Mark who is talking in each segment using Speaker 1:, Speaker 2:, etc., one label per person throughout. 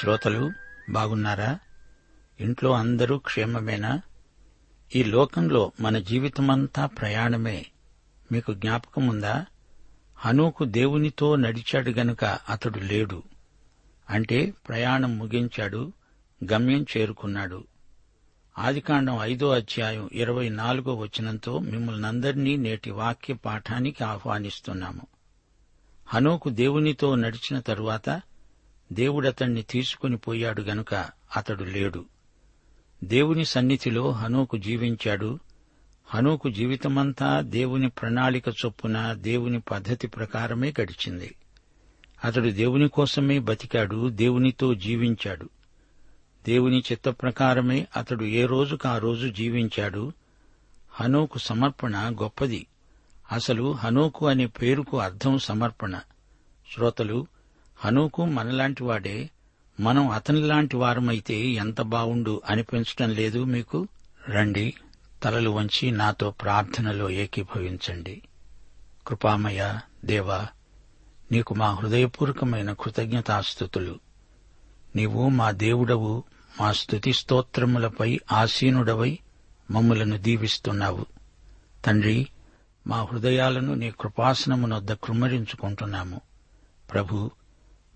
Speaker 1: శ్రోతలు బాగున్నారా? ఇంట్లో అందరూ క్షేమమేనా? ఈ లోకంలో మన జీవితమంతా ప్రయాణమే. మీకు జ్ఞాపకముందా? హనూకు దేవునితో నడిచాడు గనుక అతడు లేడు. అంటే ప్రయాణం ముగించాడు గమ్యం చేరుకున్నాడు. ఆదికాండం ఐదో అధ్యాయం ఇరవై నాలుగో వచనంతో మిమ్మల్ని అందరినీ నేటి వాక్య పాఠానికి ఆహ్వానిస్తున్నాము. హనోకు దేవునితో నడిచిన తరువాత దేవుడతణ్ణి తీసుకుని పోయాడు గనుక అతడు లేడు. దేవుని సన్నిధిలో హనోకు జీవించాడు. హనోకు జీవితమంతా దేవుని ప్రణాళిక చొప్పున దేవుని పద్ధతి ప్రకారమే గడిచింది. అతడు దేవుని కోసమే బతికాడు దేవునితో జీవించాడు. దేవుని చిత్త ప్రకారమే అతడు ఏ రోజుకు ఆ రోజు జీవించాడు. హనోకు సమర్పణ గొప్పది. అసలు హనోకు అనే పేరుకు అర్థం సమర్పణ. శ్రోతలు హనోకు మనలాంటి వాడే మనం అతనిలాంటి వారమైతే ఎంత బావుండు అనిపించటం లేదు మీకు? రండి తలలు వంచి నాతో ప్రార్థనలో ఏకీభవించండి. కృపామయ దేవా నీకు మా హృదయపూర్వకమైన కృతజ్ఞతాస్థుతులు. నీవు మా దేవుడవు మా స్థుతి స్తోత్రములపై ఆసీనుడవై మమ్ములను దీవిస్తున్నావు. తండ్రి మా హృదయాలను నీ కృపాసనమునొద్ద కృమ్మరించుకుంటున్నాము ప్రభు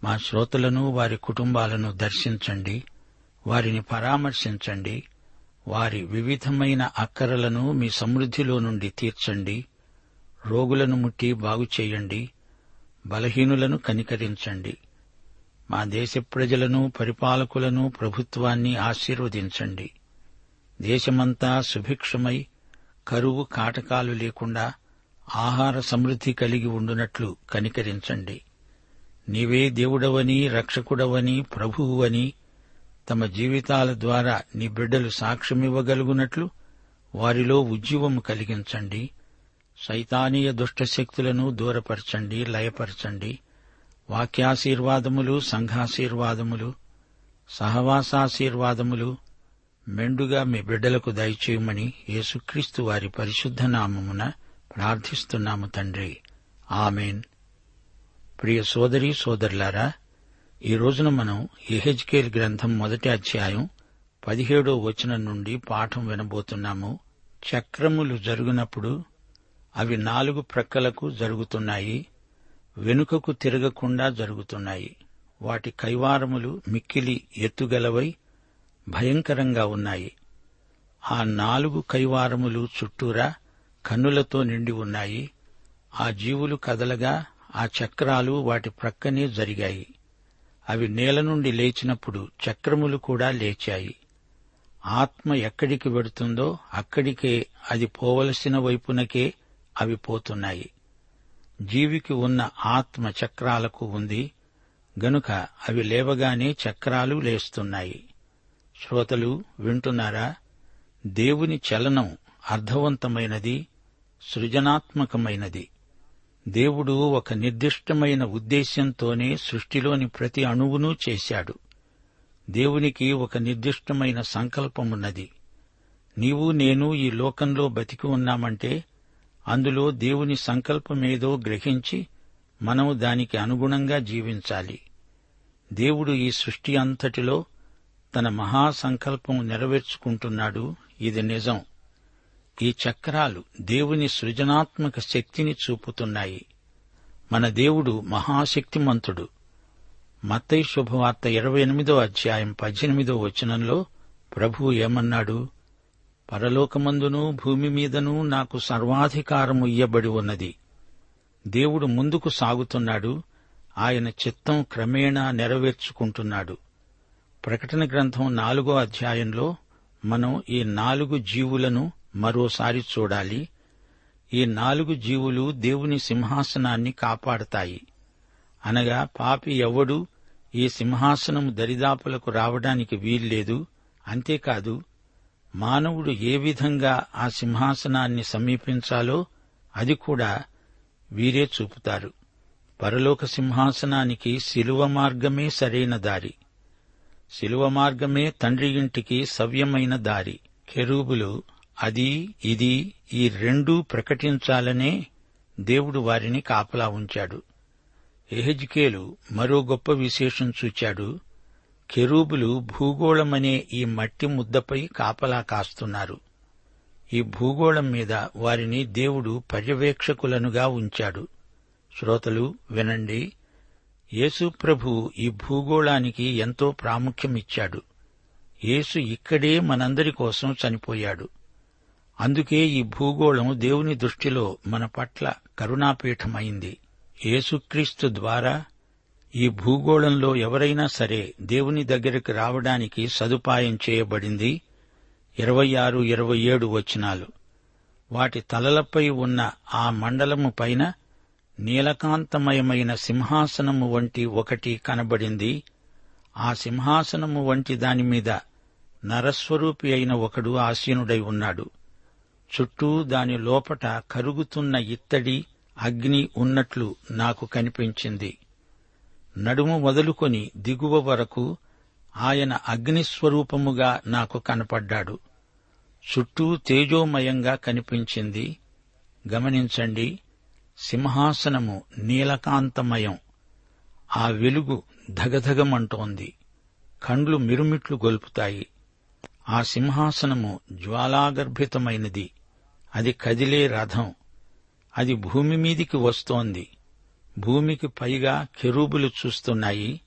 Speaker 1: మా శ్రోతలను వారి కుటుంబాలను దర్శించండి వారిని పరామర్శించండి వారి వివిధమైన అక్కరలను మీ సమృద్ధిలో నుండి తీర్చండి రోగులను ముట్టి బాగుచేయండి బలహీనులను కనికరించండి. మా దేశ ప్రజలను పరిపాలకులను ప్రభుత్వాన్ని ఆశీర్వదించండి. దేశమంతా సుభిక్షమై కరువు కాటకాలు లేకుండా ఆహార సమృద్ధి కలిగి ఉండునట్లు కనికరించండి. నీవే దేవుడవని రక్షకుడవని ప్రభువువని తమ జీవితాల ద్వారా నీ బిడ్డలు సాక్ష్యమివ్వగలుగునట్లు వారిలో ఉజ్జీవము కలిగించండి. సైతానీయ దుష్టశక్తులను దూరపరచండి లయపరచండి. వాక్యాశీర్వాదములు సంఘాశీర్వాదములు సహవాసాశీర్వాదములు మెండుగా మీ బిడ్డలకు దయచేయమని యేసుక్రీస్తు వారి పరిశుద్ధ నామమున ప్రార్థిస్తున్నాము తండ్రి. ఆమెన్. ప్రియ సోదరి సోదరులారా ఈ రోజున మనం ఎహెజ్కేల్ గ్రంథం మొదటి అధ్యాయం పదిహేడో వచనం నుండి పాఠం వినబోతున్నాము. చక్రములు జరుగునప్పుడు అవి నాలుగు ప్రక్కలకు జరుగుతున్నాయి వెనుకకు తిరగకుండా జరుగుతున్నాయి. వాటి కైవారములు మిక్కిలి ఎత్తుగలవై భయంకరంగా ఉన్నాయి. ఆ నాలుగు కైవారములు చుట్టూరా కన్నులతో నిండి ఉన్నాయి. ఆ జీవులు కదలగా ఆ చక్రాలు వాటి ప్రక్కనే జరిగాయి. అవి నేల నుండి లేచినప్పుడు చక్రములు కూడా లేచాయి. ఆత్మ ఎక్కడికి వెడుతుందో అక్కడికే అది పోవలసిన వైపునకే అవి పోతున్నాయి. జీవికి ఉన్న ఆత్మ చక్రాలకు ఉంది. గనుక అవి లేవగానే చక్రాలు లేస్తున్నాయి. శ్రోతలు వింటున్నారా? దేవుని చలనం అర్థవంతమైనది సృజనాత్మకమైనది. దేవుడు ఒక నిర్దిష్టమైన ఉద్దేశ్యంతోనే సృష్టిలోని ప్రతి అణువును చేశాడు. దేవునికి ఒక నిర్దిష్టమైన సంకల్పమున్నది. నీవు నేను ఈ లోకంలో బతికి ఉన్నామంటే అందులో దేవుని సంకల్పమేదో గ్రహించి మనం దానికి అనుగుణంగా జీవించాలి. దేవుడు ఈ సృష్టి అంతటిలో తన మహాసంకల్పం నెరవేర్చుకుంటున్నాడు. ఇది నిజం. ఈ చక్రాలు దేవుని సృజనాత్మక శక్తిని చూపుతున్నాయి. మన దేవుడు మహాశక్తిమంతుడు. మత్తై శుభవార్త ఇరవై ఎనిమిదో అధ్యాయం పద్దెనిమిదో వచనంలో ప్రభు ఏమన్నాడు? పరలోకమందును భూమి మీదను నాకు సర్వాధికారము ఇయ్యబడి ఉన్నది. దేవుడు ముందుకు సాగుతున్నాడు. ఆయన చిత్తం క్రమేణా నెరవేర్చుకుంటున్నాడు. ప్రకటన గ్రంథం నాలుగో అధ్యాయంలో మనం ఈ నాలుగు జీవులను మరోసారి చూడాలి. ఈ నాలుగు జీవులు దేవుని సింహాసనాన్ని కాపాడతాయి. అనగా పాపి ఎవడు ఈ సింహాసనం దరిదాపులకు రావడానికి వీల్లేదు. అంతేకాదు మానవుడు ఏ విధంగా ఆ సింహాసనాన్ని సమీపించాలో అది కూడా వీరే చూపుతారు. పరలోక సింహాసనానికి శిలువ మార్గమే సరైన దారి. శిలువ మార్గమే తండ్రి ఇంటికి సవ్యమైన దారి. కెరూబులు అది ఇది ఈ రెండూ ప్రకటించాలనే దేవుడు వారిని కాపలా ఉంచాడు. ఎహెజ్కేలు మరో గొప్ప విశేషం చూచాడు. కెరూబులు భూగోళమనే ఈ మట్టి ముద్దపై కాపలా కాస్తున్నారు. ఈ భూగోళం మీద వారిని దేవుడు పర్యవేక్షకులనుగా ఉంచాడు. శ్రోతలు వినండి. యేసుప్రభు ఈ భూగోళానికి ఎంతో ప్రాముఖ్యమిచ్చాడు. యేసు ఇక్కడే మనందరి కోసం చనిపోయాడు. అందుకే ఈ భూగోళం దేవుని దృష్టిలో మన పట్ల కరుణాపీఠమైంది. యేసుక్రీస్తు ద్వారా ఈ భూగోళంలో ఎవరైనా సరే దేవుని దగ్గరికి రావడానికి సదుపాయం చేయబడింది. ఇరవై ఆరు ఇరవై ఏడు వచనాలు. వాటి తలలపై ఉన్న ఆ మండలము పైన నీలకాంతమయమైన సింహాసనము వంటి ఒకటి కనబడింది. ఆ సింహాసనము వంటి దానిమీద నరస్వరూపి అయిన ఒకడు ఆసీనుడై ఉన్నాడు. చుట్టూ దాని లోపట కరుగుతున్న ఇత్తడి అగ్ని ఉన్నట్లు నాకు కనిపించింది. నడుము మొదలుకొని దిగువ వరకు ఆయన అగ్నిస్వరూపముగా నాకు కనపడ్డాడు. చుట్టూ తేజోమయంగా కనిపించింది. గమనించండి సింహాసనము నీలకాంతమయం. ఆ వెలుగు ధగధగమంటోంది. కండ్లు మిరుమిట్లు గొల్పుతాయి. ఆ సింహాసనము జ్వాలాగర్భితమైనది. అది కదిలే రథం. అది భూమి మీదికి వస్తోంది. భూమికి పైగా కెరూబులు చూస్తున్నాయి.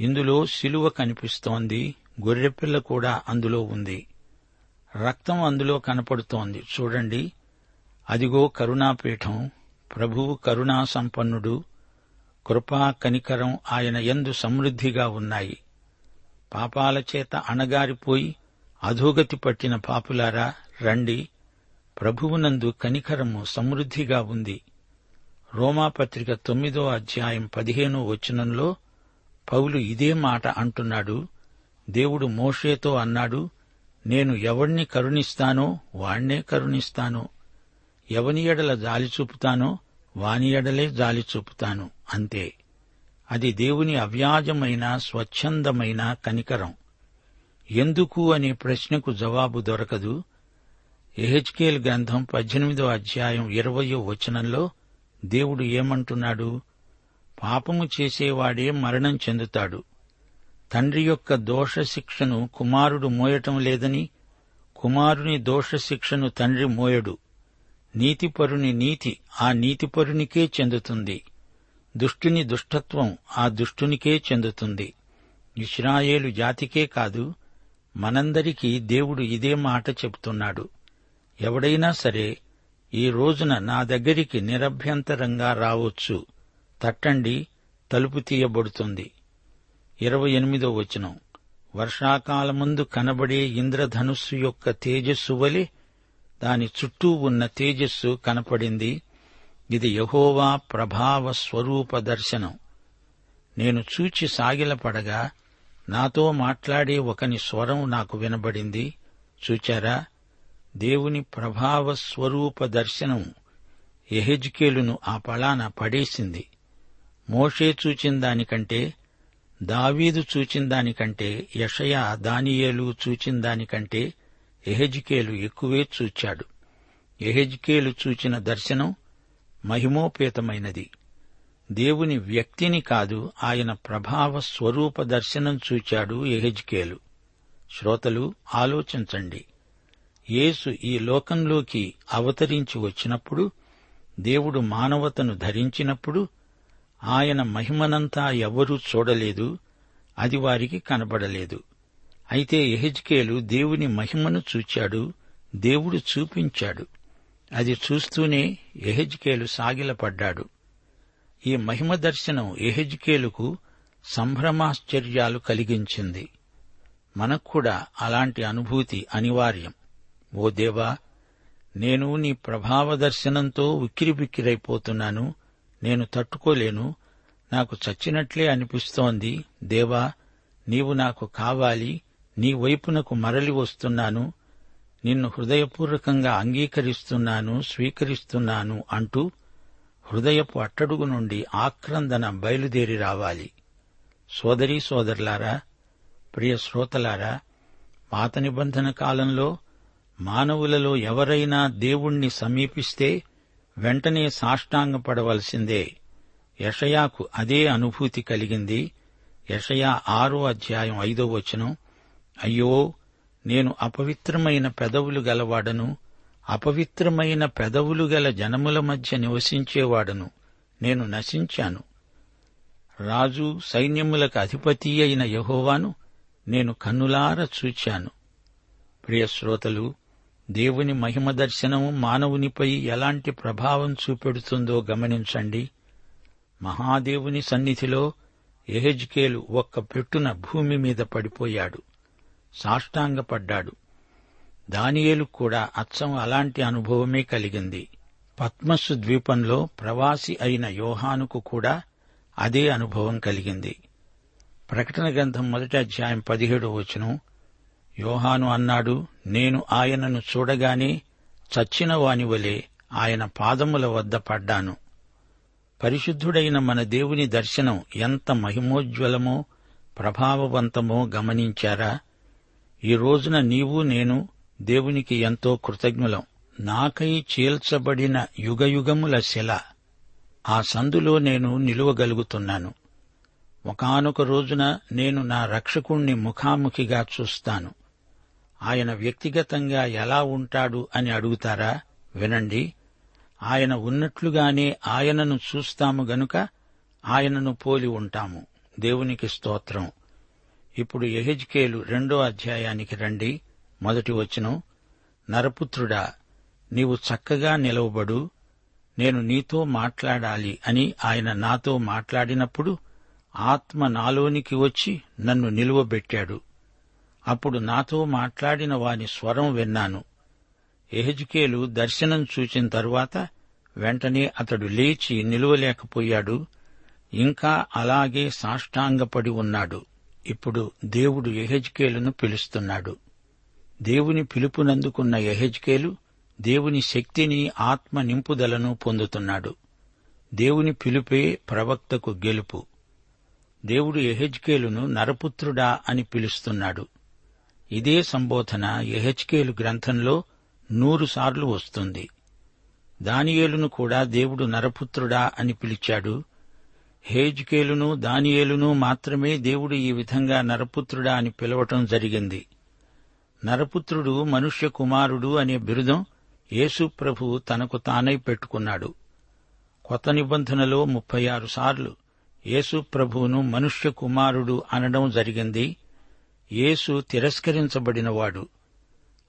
Speaker 1: ఇందులో శిలువ కనిపిస్తోంది. గొర్రెపిల్ల కూడా అందులో ఉంది. రక్తం అందులో కనపడుతోంది. చూడండి. అదిగో కరుణాపీఠం. ప్రభువు కరుణా సంపన్నుడు కృపా కనికరం ఆయన ఎందు సమృద్ధిగా ఉన్నాయి. పాపాల చేత అణగారిపోయి అధోగతి పట్టిన పాపులారా రండి. ప్రభువునందు కనికరము సమృద్ధిగా ఉంది. రోమాపత్రిక తొమ్మిదో అధ్యాయం పదిహేనో వచనంలో పౌలు ఇదే మాట అంటున్నాడు. దేవుడు మోషేతో అన్నాడు నేను ఎవణ్ణి కరుణిస్తానో వాణ్ణే కరుణిస్తాను. ఎవని ఎడల జాలి చూపుతానో వాని ఎడలే జాలి చూపుతాను. అంతే. అది దేవుని అవ్యాజమైన స్వచ్ఛందమైన కనికరం. ఎందుకు అనే ప్రశ్నకు జవాబు దొరకదు. ఎహెచ్కేల్ గ్రంథం పద్దెనిమిదో అధ్యాయం ఇరవయో వచనంలో దేవుడు ఏమంటున్నాడు? పాపము చేసేవాడే మరణం చెందుతాడు. తండ్రి యొక్క దోషశిక్షను కుమారుడు మోయటం లేదని కుమారుని దోషశిక్షను తండ్రి మోయడు. నీతిపరుని నీతి ఆ నీతిపరునికే చెందుతుంది. దుష్టుని దుష్టత్వం ఆ దుష్టునికే చెందుతుంది. ఇస్రాయేలు జాతికే కాదు మనందరికీ దేవుడు ఇదే మాట చెబుతున్నాడు ఎవడైనా సరే ఈ రోజున నా దగ్గరికి నిరభ్యంతరంగా రావచ్చు. తట్టండి తలుపు తీయబడుతుంది. ఇరవై ఎనిమిదో వచనం. వర్షాకాలముందు కనబడే ఇంద్రధనుస్సు యొక్క తేజస్సు వలె దాని చుట్టూ ఉన్న తేజస్సు కనపడింది. ఇది యహోవా ప్రభావ స్వరూప దర్శనం. నేను చూచి సాగిలపడగా నాతో మాట్లాడే ఒకని స్వరం నాకు వినబడింది. చూచారా? దేవుని ప్రభావ స్వరూప దర్శనం ఎహెజ్కేలును ఆ పళాన పడేసింది. మోషే చూచిన దానికంటే దావీదు చూచిన దానికంటే యషయా దానియేలు చూచిన దానికంటే ఎహెజ్కేలు ఎక్కువే చూచాడు. ఎహెజ్కేలు చూచిన దర్శనం మహిమోపేతమైనది. దేవుని వ్యక్తిని కాదు ఆయన ప్రభావ స్వరూప దర్శనం చూచాడు ఎహెజ్కేలు. శ్రోతలు ఆలోచించండి. యేసు ఈ లోకంలోకి అవతరించి వచ్చినప్పుడు దేవుడు మానవతను ధరించినప్పుడు ఆయన మహిమనంతా ఎవరూ చూడలేదు అది వారికి కనబడలేదు. అయితే ఎహెజ్కేలు దేవుని మహిమను చూచాడు దేవుడు చూపించాడు. అది చూస్తూనే ఎహెజ్కేలు సాగిలపడ్డాడు. ఈ మహిమ దర్శనం ఎహెజ్కేలుకు సంభ్రమాశ్చర్యాలు కలిగించింది. మనక్కూడా అలాంటి అనుభూతి అనివార్యం. ఓ దేవా నేను నీ ప్రభావ దర్శనంతో ఉక్కిరిబిక్కిరైపోతున్నాను. నేను తట్టుకోలేను. నాకు చచ్చినట్లే అనిపిస్తోంది. దేవా నీవు నాకు కావాలి. నీ వైపునకు మరలి వస్తున్నాను. నిన్ను హృదయపూర్వకంగా అంగీకరిస్తున్నాను స్వీకరిస్తున్నాను అంటూ హృదయపు అట్టడుగు నుండి ఆక్రందన బయలుదేరి రావాలి. సోదరీ సోదరులారా ప్రియ శ్రోతలారా పాత నిబంధన కాలంలో మానవులలో ఎవరైనా దేవుణ్ణి సమీపిస్తే వెంటనే సాష్టాంగపడవలసిందే యషయాకు అదే అనుభూతి కలిగింది. యషయా ఆరో అధ్యాయం ఐదో వచనం అయ్యో నేను అపవిత్రమైన పెదవులు గలవాడను అపవిత్రమైన పెదవులు గల జనముల మధ్య నివసించేవాడను. నేను నశించాను. రాజు సైన్యములకు అధిపతి అయిన యహోవాను నేను కన్నులార చూచాను. ప్రియశ్రోతలు దేవుని మహిమ దర్శనం మానవునిపై ఎలాంటి ప్రభావం చూపెడుతుందో గమనించండి. మహాదేవుని సన్నిధిలో ఎహెజ్కేలు ఒక్క పెట్టున భూమి మీద పడిపోయాడు. సాష్టాంగపడ్డాడు. దానియేలు కూడా అచ్చం అలాంటి అనుభవమే కలిగింది. పద్మస్సు ద్వీపంలో ప్రవాసి అయిన యోహానుకు కూడా అదే అనుభవం కలిగింది. ప్రకటన గ్రంథం మొదటి అధ్యాయం పదిహేడో వచనం యోహాను అన్నాడు నేను ఆయనను చూడగానే చచ్చిన వాని వలె ఆయన పాదముల వద్ద పడ్డాను. పరిశుద్ధుడైన మన దేవుని దర్శనం ఎంత మహిమోజ్వలమో ప్రభావవంతమో గమనించారా? ఈ రోజున నీవు నేను దేవునికి ఎంతో కృతజ్ఞులం. నాకై చీల్చబడిన యుగయుగముల శిల. ఆ సందులో నేను నిలువగలుగుతున్నాను. ఒకానొక రోజున నేను నా రక్షకుణ్ణి ముఖాముఖిగా చూస్తాను. ఆయన వ్యక్తిగతంగా ఎలా ఉంటాడు అని అడుగుతారా? వినండి. ఆయన ఉన్నట్లుగానే ఆయనను చూస్తాము గనుక ఆయనను పోలి ఉంటాము. దేవునికి స్తోత్రం. ఇప్పుడు ఎహెజ్కేలు రెండో అధ్యాయానికి రండి. మొదటి వచనం నరపుత్రుడా నీవు చక్కగా నిలవబడు నేను నీతో మాట్లాడాలి అని ఆయన నాతో మాట్లాడినప్పుడు ఆత్మ నాలోనికి వచ్చి నన్ను నిలువబెట్టాడు. అప్పుడు నాతో మాట్లాడిన వాని స్వరం విన్నాను. ఎహజ్కేలు దర్శనం చూచిన తరువాత వెంటనే అతడు లేచి నిలువలేకపోయాడు ఇంకా అలాగే సాష్టాంగపడి ఉన్నాడు. ఇప్పుడు దేవుడు ఎహెజ్కేలును పిలుస్తున్నాడు. దేవుని పిలుపునందుకున్న యహెజ్కేలు దేవుని శక్తిని ఆత్మ నింపుదలను పొందుతున్నాడు. దేవుని పిలుపే ప్రవక్తకు గెలుపు. దేవుడు యహెజ్కేలును నరపుత్రుడా అని పిలుస్తున్నాడు. ఇదే సంబోధన ఎహెచ్కేలు గ్రంథంలో నూరుసార్లు వస్తుంది. దానియేలును కూడా దేవుడు నరపుత్రుడా అని పిలిచాడు. హేజ్కేలును దానియేలును మాత్రమే దేవుడు ఈ విధంగా నరపుత్రుడా అని పిలవటం జరిగింది. నరపుత్రుడు మనుష్య కుమారుడు అనే బిరుదం యేసు ప్రభు తనకు తానై పెట్టుకున్నాడు. కొత్త నిబంధనలో ముప్పై ఆరు సార్లు యేసు ప్రభువును మనుష్య కుమారుడు అనడం జరిగింది. యేసు తిరస్కరించబడినవాడు.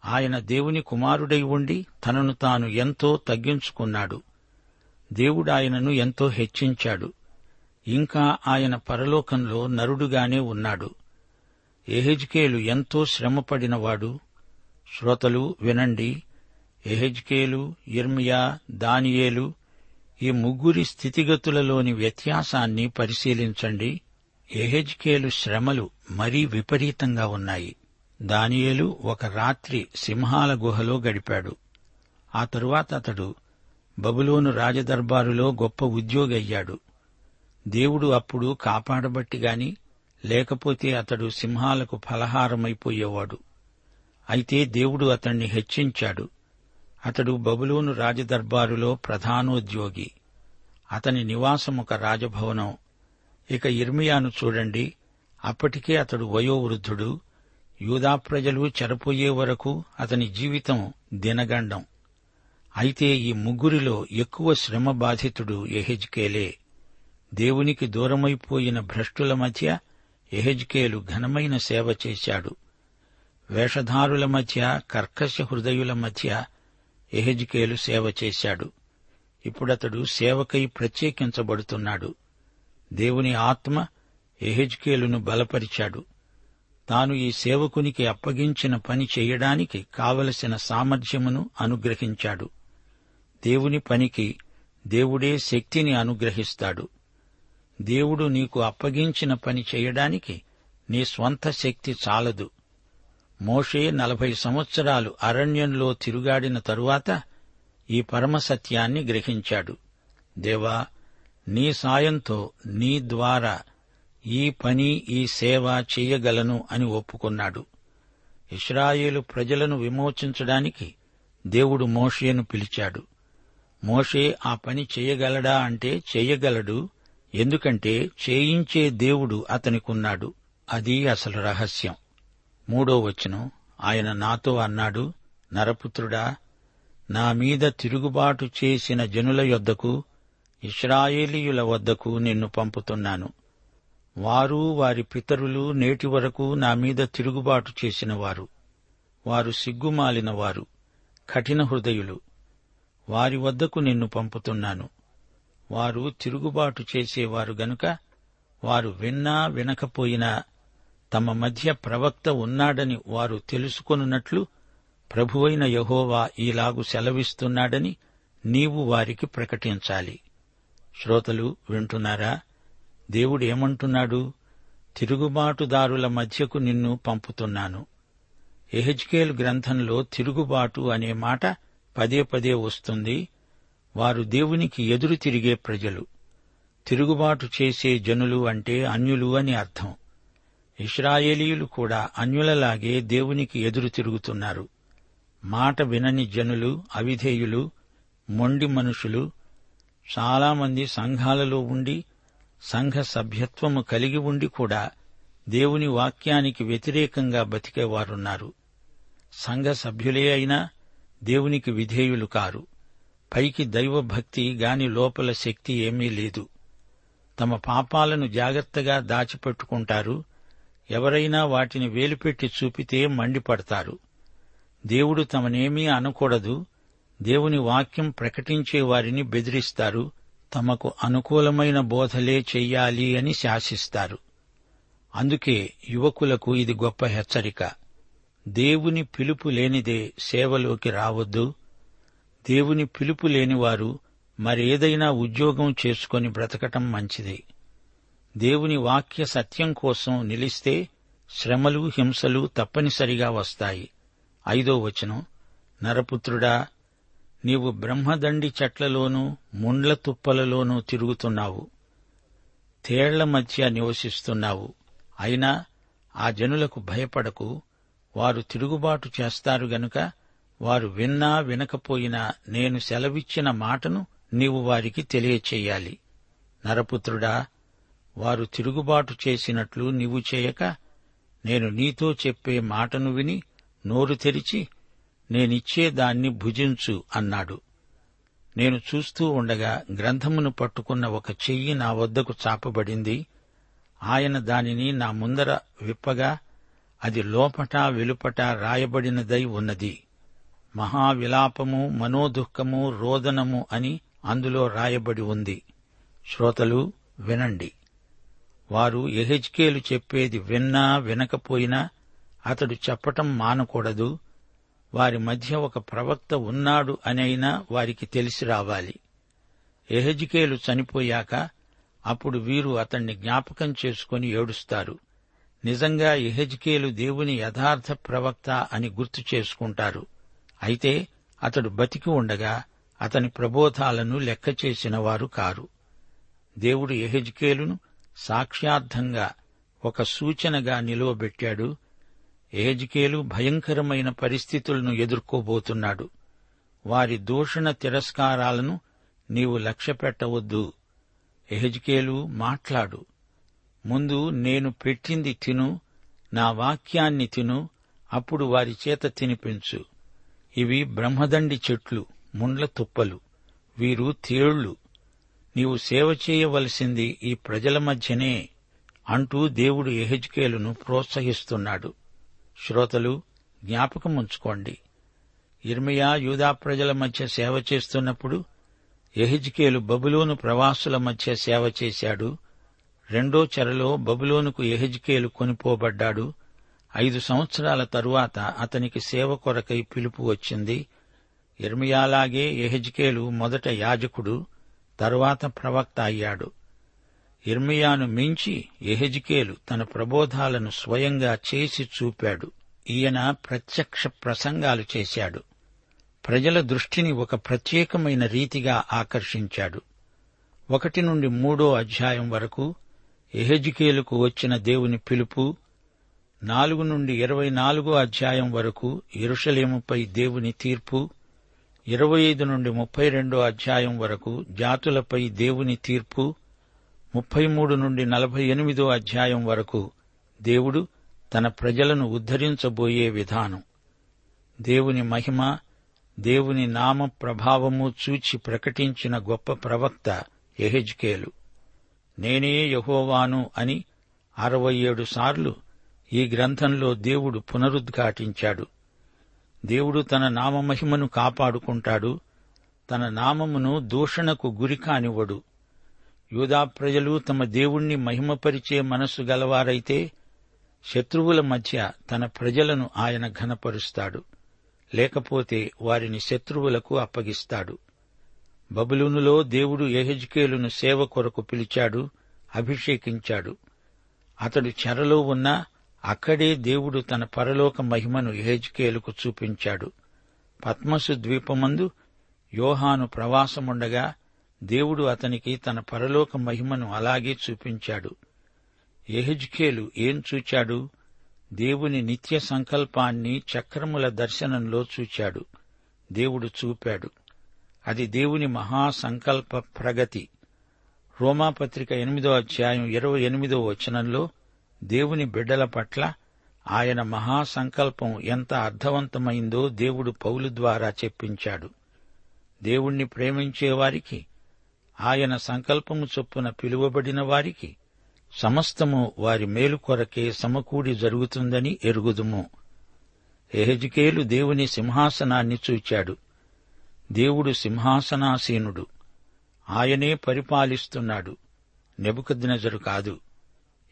Speaker 1: ఆయన దేవుని కుమారుడై ఉండి తనను తాను ఎంతో తగ్గించుకున్నాడు. దేవుడాయనను ఎంతో హెచ్చించాడు. ఇంకా ఆయన పరలోకంలో నరుడుగానే ఉన్నాడు. ఎహెజ్కేలు ఎంతో శ్రమపడినవాడు. శ్రోతలు వినండి. ఎహెజ్కేలు ఇర్మియా దానియేలు ఈ ముగ్గురి స్థితిగతులలోని వ్యత్యాసాన్ని పరిశీలించండి. ఎహెజ్కేలు శ్రమలు మరీ విపరీతంగా ఉన్నాయి. దానియేలు ఒక రాత్రి సింహాల గుహలో గడిపాడు. ఆ తరువాత అతడు బబులోను రాజదర్బారులో గొప్ప ఉద్యోగి అయ్యాడు. దేవుడు అప్పుడు కాపాడబట్టిగాని లేకపోతే అతడు సింహాలకు ఫలహారమైపోయేవాడు. అయితే దేవుడు అతణ్ణి హెచ్చించాడు. అతడు బబులోను రాజదర్బారులో ప్రధానోద్యోగి. అతని నివాసం ఒక రాజభవనం. ఇక ఇర్మియాను చూడండి. అప్పటికే అతడు వయోవృద్ధుడు. యూదా ప్రజలు చెరపోయే వరకు అతని జీవితం దినగండం. అయితే ఈ ముగ్గురిలో ఎక్కువ శ్రమ బాధితుడు ఎహెజ్కేలే దేవునికి దూరమైపోయిన భ్రష్టుల మధ్య ఎహెజ్కేలు ఘనమైన సేవ చేశాడు. వేషధారుల మధ్య కర్కశ హృదయుల మధ్య ఎహెజ్కేలు సేవ చేశాడు. ఇప్పుడతడు సేవకై ప్రత్యేకించబడుతున్నాడు. దేవుని ఆత్మ ఎహెజ్కేలును బలపరిచాడు. తాను ఈ సేవకునికి అప్పగించిన పని చేయడానికి కావలసిన సామర్థ్యమును అనుగ్రహించాడు. దేవుని పనికి దేవుడే శక్తిని అనుగ్రహిస్తాడు. దేవుడు నీకు అప్పగించిన పని చేయడానికి నీ స్వంత శక్తి చాలదు. మోషే నలభై సంవత్సరాలు అరణ్యంలో తిరుగాడిన తరువాత ఈ పరమసత్యాన్ని గ్రహించాడు. దేవా నీ సాయంతో నీ ద్వారా ఈ పని ఈ సేవ చెయ్యగలను అని ఒప్పుకున్నాడు. ఇస్రాయేలు ప్రజలను విమోచించడానికి దేవుడు మోషేను పిలిచాడు. మోషే ఆ పని చేయగలడా అంటే చేయగలడు. ఎందుకంటే చేయించే దేవుడు అతనికున్నాడు. అది అసలు రహస్యం. మూడో వచనం ఆయన నాతో అన్నాడు నరపుత్రుడా నా మీద తిరుగుబాటు చేసిన జనుల యొద్దకు ఇస్రాయేలీయుల వద్దకు నిన్ను పంపుతున్నాను. వారు వారి పితరులు నేటి వరకు నా మీద తిరుగుబాటు చేసిన వారు వారు సిగ్గుమాలిన వారు కఠిన హృదయులు. వారి వద్దకు నిన్ను పంపుతున్నాను. వారు తిరుగుబాటు చేసేవారు గనుక వారు విన్నా వినకపోయినా తమ మధ్య ప్రవక్త ఉన్నాడని వారు తెలుసుకొనున్నట్లు ప్రభువైన యహోవా ఈలాగు సెలవిస్తున్నాడని నీవు వారికి ప్రకటించాలి. శ్రోతలు వింటున్నారా? దేవుడేమంటున్నాడు తిరుగుబాటుదారుల మధ్యకు నిన్ను పంపుతున్నాను. ఎహెజ్కేల్ గ్రంథంలో తిరుగుబాటు అనే మాట పదే పదే వస్తుంది. వారు దేవునికి ఎదురు తిరిగే ప్రజలు. తిరుగుబాటు చేసే జనులు అంటే అన్యులు అని అర్థం. ఇస్రాయేలీయులు కూడా అన్యులలాగే దేవునికి ఎదురు తిరుగుతున్నారు. మాట వినని జనులు అవిధేయులు మొండి మనుషులు చాలామంది సంఘాలలో ఉండి సంఘ సభ్యత్వము కలిగి ఉండి కూడా దేవుని వాక్యానికి వ్యతిరేకంగా బతికేవారున్నారు. సంఘ సభ్యులే అయినా దేవునికి విధేయులు కారు. పైకి దైవభక్తి గాని లోపల శక్తి ఏమీ లేదు. తమ పాపాలను జాగ్రత్తగా దాచిపెట్టుకుంటారు. ఎవరైనా వాటిని వేలుపెట్టి చూపితే మండిపడతారు. దేవుడు తమనేమీ అనకూడదు. దేవుని వాక్యం ప్రకటించే వారిని బెదిరిస్తారు. తమకు అనుకూలమైన బోధలే చెయ్యాలి అని శాసిస్తారు. అందుకే యువకులకు ఇది గొప్ప హెచ్చరిక. దేవుని పిలుపు లేనిదే సేవలోకి రావద్దు. దేవుని పిలుపు లేనివారు మరేదైనా ఉద్యోగం చేసుకొని బ్రతకటం మంచిది. దేవుని వాక్య సత్యం కోసం నిలిస్తే శ్రమలు హింసలు తప్పనిసరిగా వస్తాయి. ఐదో వచనం. నరపుత్రుడా నీవు బ్రహ్మదండి చెట్లలోనూ ముండ్ల తుప్పలలోనూ తిరుగుతున్నావు. తేళ్ళ మధ్య నివసిస్తున్నావు. అయినా ఆ జనులకు భయపడకు. వారు తిరుగుబాటు చేస్తారు గనుక వారు విన్నా వినకపోయినా నేను సెలవిచ్చిన మాటను నీవు వారికి తెలియచేయాలి. నరపుత్రుడా వారు తిరుగుబాటు చేసినట్లు నీవు చేయక నేను నీతో చెప్పే మాటను విని నోరు తెరిచి నేనిచ్చే దాన్ని భుజించు అన్నాడు. నేను చూస్తూ ఉండగా గ్రంథమును పట్టుకున్న ఒక చెయ్యి నా వద్దకు చాపబడింది. ఆయన దానిని నా ముందర విప్పగా అది లోపట వెలుపట రాయబడినదై ఉన్నది. మహావిలాపము మనోదుఃఖము రోదనము అని అందులో రాయబడి ఉంది. శ్రోతలు వినండి. వారు ఎహెచ్కేలు చెప్పేది విన్నా వినకపోయినా అతడు చెప్పటం మానకూడదు. వారి మధ్య ఒక ప్రవక్త ఉన్నాడు అనైనా వారికి తెలిసి రావాలి. ఎహెజ్కేలు చనిపోయాక అప్పుడు వీరు అతణ్ణి జ్ఞాపకం చేసుకుని ఏడుస్తారు. నిజంగా ఎహెజ్కేలు దేవుని యథార్థ ప్రవక్త అని గుర్తు చేసుకుంటారు. అయితే అతడు బతికి ఉండగా అతని ప్రబోధాలను లెక్క చేసిన వారు కారు. దేవుడు ఎహెజ్కేలును సాక్ష్యార్థంగా ఒక సూచనగా నిలువబెట్టాడు. ఎహెజ్కేలు భయంకరమైన పరిస్థితులను ఎదుర్కోబోతున్నాడు. వారి దూషణ తిరస్కారాలను నీవు లక్ష్యపెట్టవద్దు. ఎహెజ్కేలు మాట్లాడు. ముందు నేను పెట్టింది తిను నా వాక్యాన్ని తిను అప్పుడు వారి చేత తినిపించు. ఇవి బ్రహ్మదండి చెట్లు ముండ్ల తుప్పలు. వీరు తేళ్ళు నీవు సేవ చేయవలసింది ఈ ప్రజల మధ్యనే అంటూ దేవుడు ఎహెజ్కేలును ప్రోత్సహిస్తున్నాడు. శ్రోతలు జ్ఞాపకముంచుకోండి ఇర్మియా యూదా ప్రజల మధ్య సేవ చేస్తున్నప్పుడు ఎహిజ్కేలు బబులోను ప్రవాసుల మధ్య సేవ చేశాడు. రెండో చెరలో బబులోనుకు ఎహిజ్కేలు కొనిపోబడ్డాడు. ఐదు సంవత్సరాల తరువాత అతనికి సేవ కొరకై పిలుపు వచ్చింది. ఇర్మియాలాగే ఎహెజ్కేలు మొదట యాజకుడు తరువాత ప్రవక్త అయ్యాడు. ఇర్మియాను మించి ఎహెజ్కేలు తన ప్రబోధాలను స్వయంగా చేసి చూపాడు. ఈయన ప్రత్యక్ష ప్రసంగాలు చేశాడు. ప్రజల దృష్టిని ఒక ప్రత్యేకమైన రీతిగా ఆకర్షించాడు. ఒకటి నుండి మూడో అధ్యాయం వరకు ఎహెజ్కేలుకు వచ్చిన దేవుని పిలుపు నాలుగు నుండి ఇరవై నాలుగో అధ్యాయం వరకు ఎరుషలేముపై దేవుని తీర్పు ఇరవై ఐదు నుండి ముప్పై రెండో అధ్యాయం వరకు జాతులపై దేవుని తీర్పు ముప్పై మూడు నుండి నలభై ఎనిమిదో అధ్యాయం వరకు దేవుడు తన ప్రజలను ఉద్ధరించబోయే విధానం. దేవుని మహిమ దేవుని నామ ప్రభావము చూచి ప్రకటించిన గొప్ప ప్రవక్త ఎహెజ్కేలు నేనే యహోవాను అని అరవై ఏడు సార్లు ఈ గ్రంథంలో దేవుడు పునరుద్ఘాటించాడు. దేవుడు తన నామమహిమను కాపాడుకుంటాడు. తన నామమును దూషణకు గురి కానివ్వడు యూదా ప్రజలు తమ దేవుణ్ణి మహిమపరిచే మనస్సు గలవారైతే శత్రువుల మధ్య తన ప్రజలను ఆయన ఘనపరుస్తాడు. లేకపోతే వారిని శత్రువులకు అప్పగిస్తాడు. బబులునులో దేవుడు ఎహెజ్కేలును సేవ కొరకు పిలిచాడు అభిషేకించాడు. అతడు చెరలో ఉన్నా అక్కడే దేవుడు తన పరలోక మహిమను ఎహెజ్కేలుకు చూపించాడు. పద్మసు ద్వీపమందు యోహాను ప్రవాసముండగా దేవుడు అతనికి తన పరలోక మహిమను అలాగే చూపించాడు. ఎహెజ్కేలు ఏం చూచాడు? దేవుని నిత్య సంకల్పాన్ని చక్రముల దర్శనంలో చూచాడు. దేవుడు చూపాడు. అది దేవుని మహాసంకల్ప ప్రగతి. రోమాపత్రిక ఎనిమిదో అధ్యాయం ఇరవై ఎనిమిదో వచనంలో దేవుని బిడ్డల పట్ల ఆయన మహాసంకల్పం ఎంత అర్థవంతమైందో దేవుడు పౌలు ద్వారా చెప్పించాడు. దేవుణ్ణి ప్రేమించేవారికి ఆయన సంకల్పము చొప్పున పిలువబడిన వారికి సమస్తము వారి మేలు కొరకే సమకూడి జరుగుతుందని ఎరుగుదుము. ఎహెజ్కేలు దేవుని సింహాసనాన్ని చూచాడు. దేవుడు సింహాసనాసీనుడు. ఆయనే పరిపాలిస్తున్నాడు. నెబుకద్నజరు కాదు.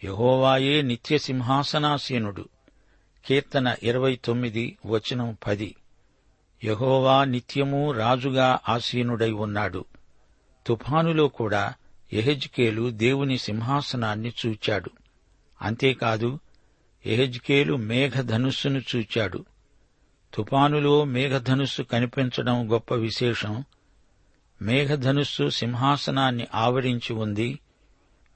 Speaker 1: యహోవాయే నిత్య సింహాసనాసీనుడు. కీర్తన ఇరవై తొమ్మిది వచనం పది. యహోవా నిత్యము రాజుగా ఆసీనుడై ఉన్నాడు. తుఫానులో కూడా ఎహెజ్కేలు దేవుని సింహాసనాన్ని చూచాడు. అంతేకాదు ఎహెజ్కేలు మేఘధనుస్సును చూచాడు. తుపానులో మేఘధనుస్సు కనిపించడం గొప్ప విశేషం. మేఘధనుస్సు సింహాసనాన్ని ఆవరించి ఉంది.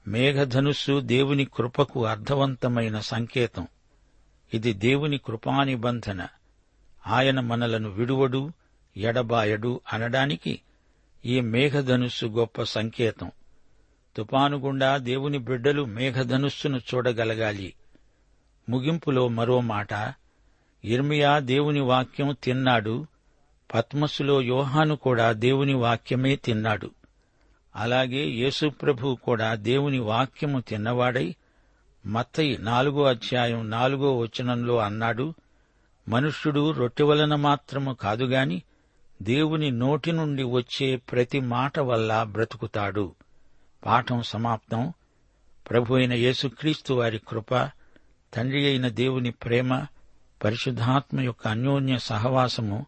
Speaker 1: మేఘధనుస్సు దేవుని కృపకు అర్థవంతమైన సంకేతం. ఇది దేవుని కృపానిబంధన. ఆయన మనలను విడువడు ఎడబాయడు అనడానికి ఈ మేఘధనుస్సు గొప్ప సంకేతం. తుపాను గుండా దేవుని బిడ్డలు మేఘధనుస్సును చూడగలగాలి. ముగింపులో మరో మాట. ఇర్మియా దేవుని వాక్యం తిన్నాడు పద్మస్సులో యోహాను కూడా దేవుని వాక్యమే తిన్నాడు. అలాగే యేసుప్రభు కూడా దేవుని వాక్యము తిన్నవాడై మత్తయి నాలుగో అధ్యాయం నాలుగో వచనంలో అన్నాడు మనుష్యుడు రొట్టె వలన మాత్రము కాదుగాని దేవుని నోటి నుండి వచ్చే ప్రతి మాట వల్ల బ్రతుకుతాడు. పాఠం సమాప్తం. ప్రభు అయిన యేసుక్రీస్తు వారి కృప తండ్రి అయిన దేవుని ప్రేమ పరిశుద్ధాత్మ యొక్క అన్యోన్య సహవాసము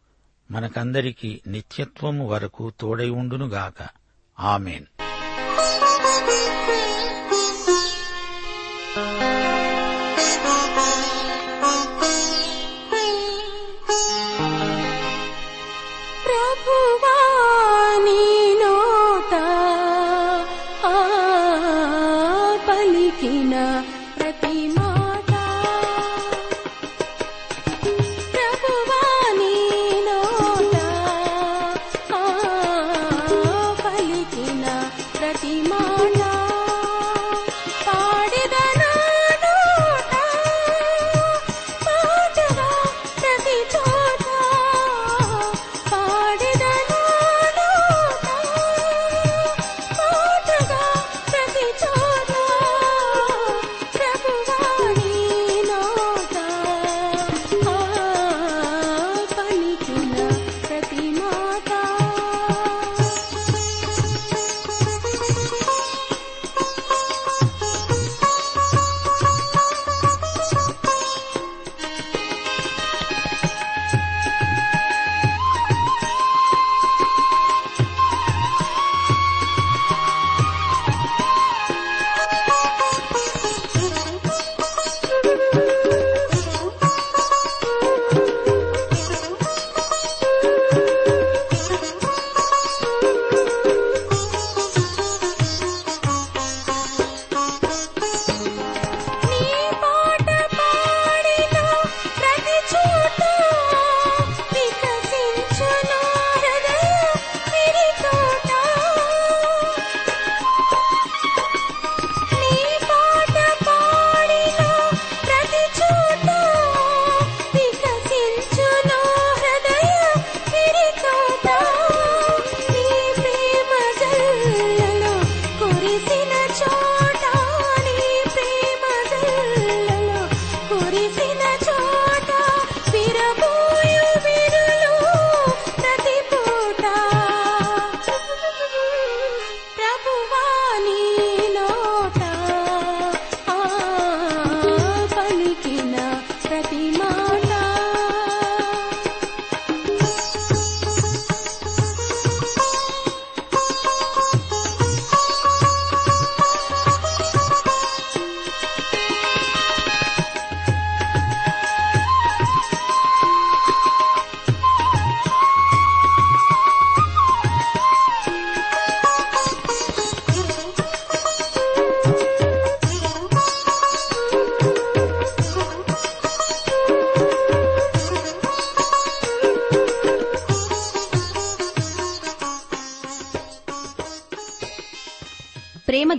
Speaker 1: మనకందరికీ నిత్యత్వము వరకు తోడై ఉండునుగాక. ఆమెన్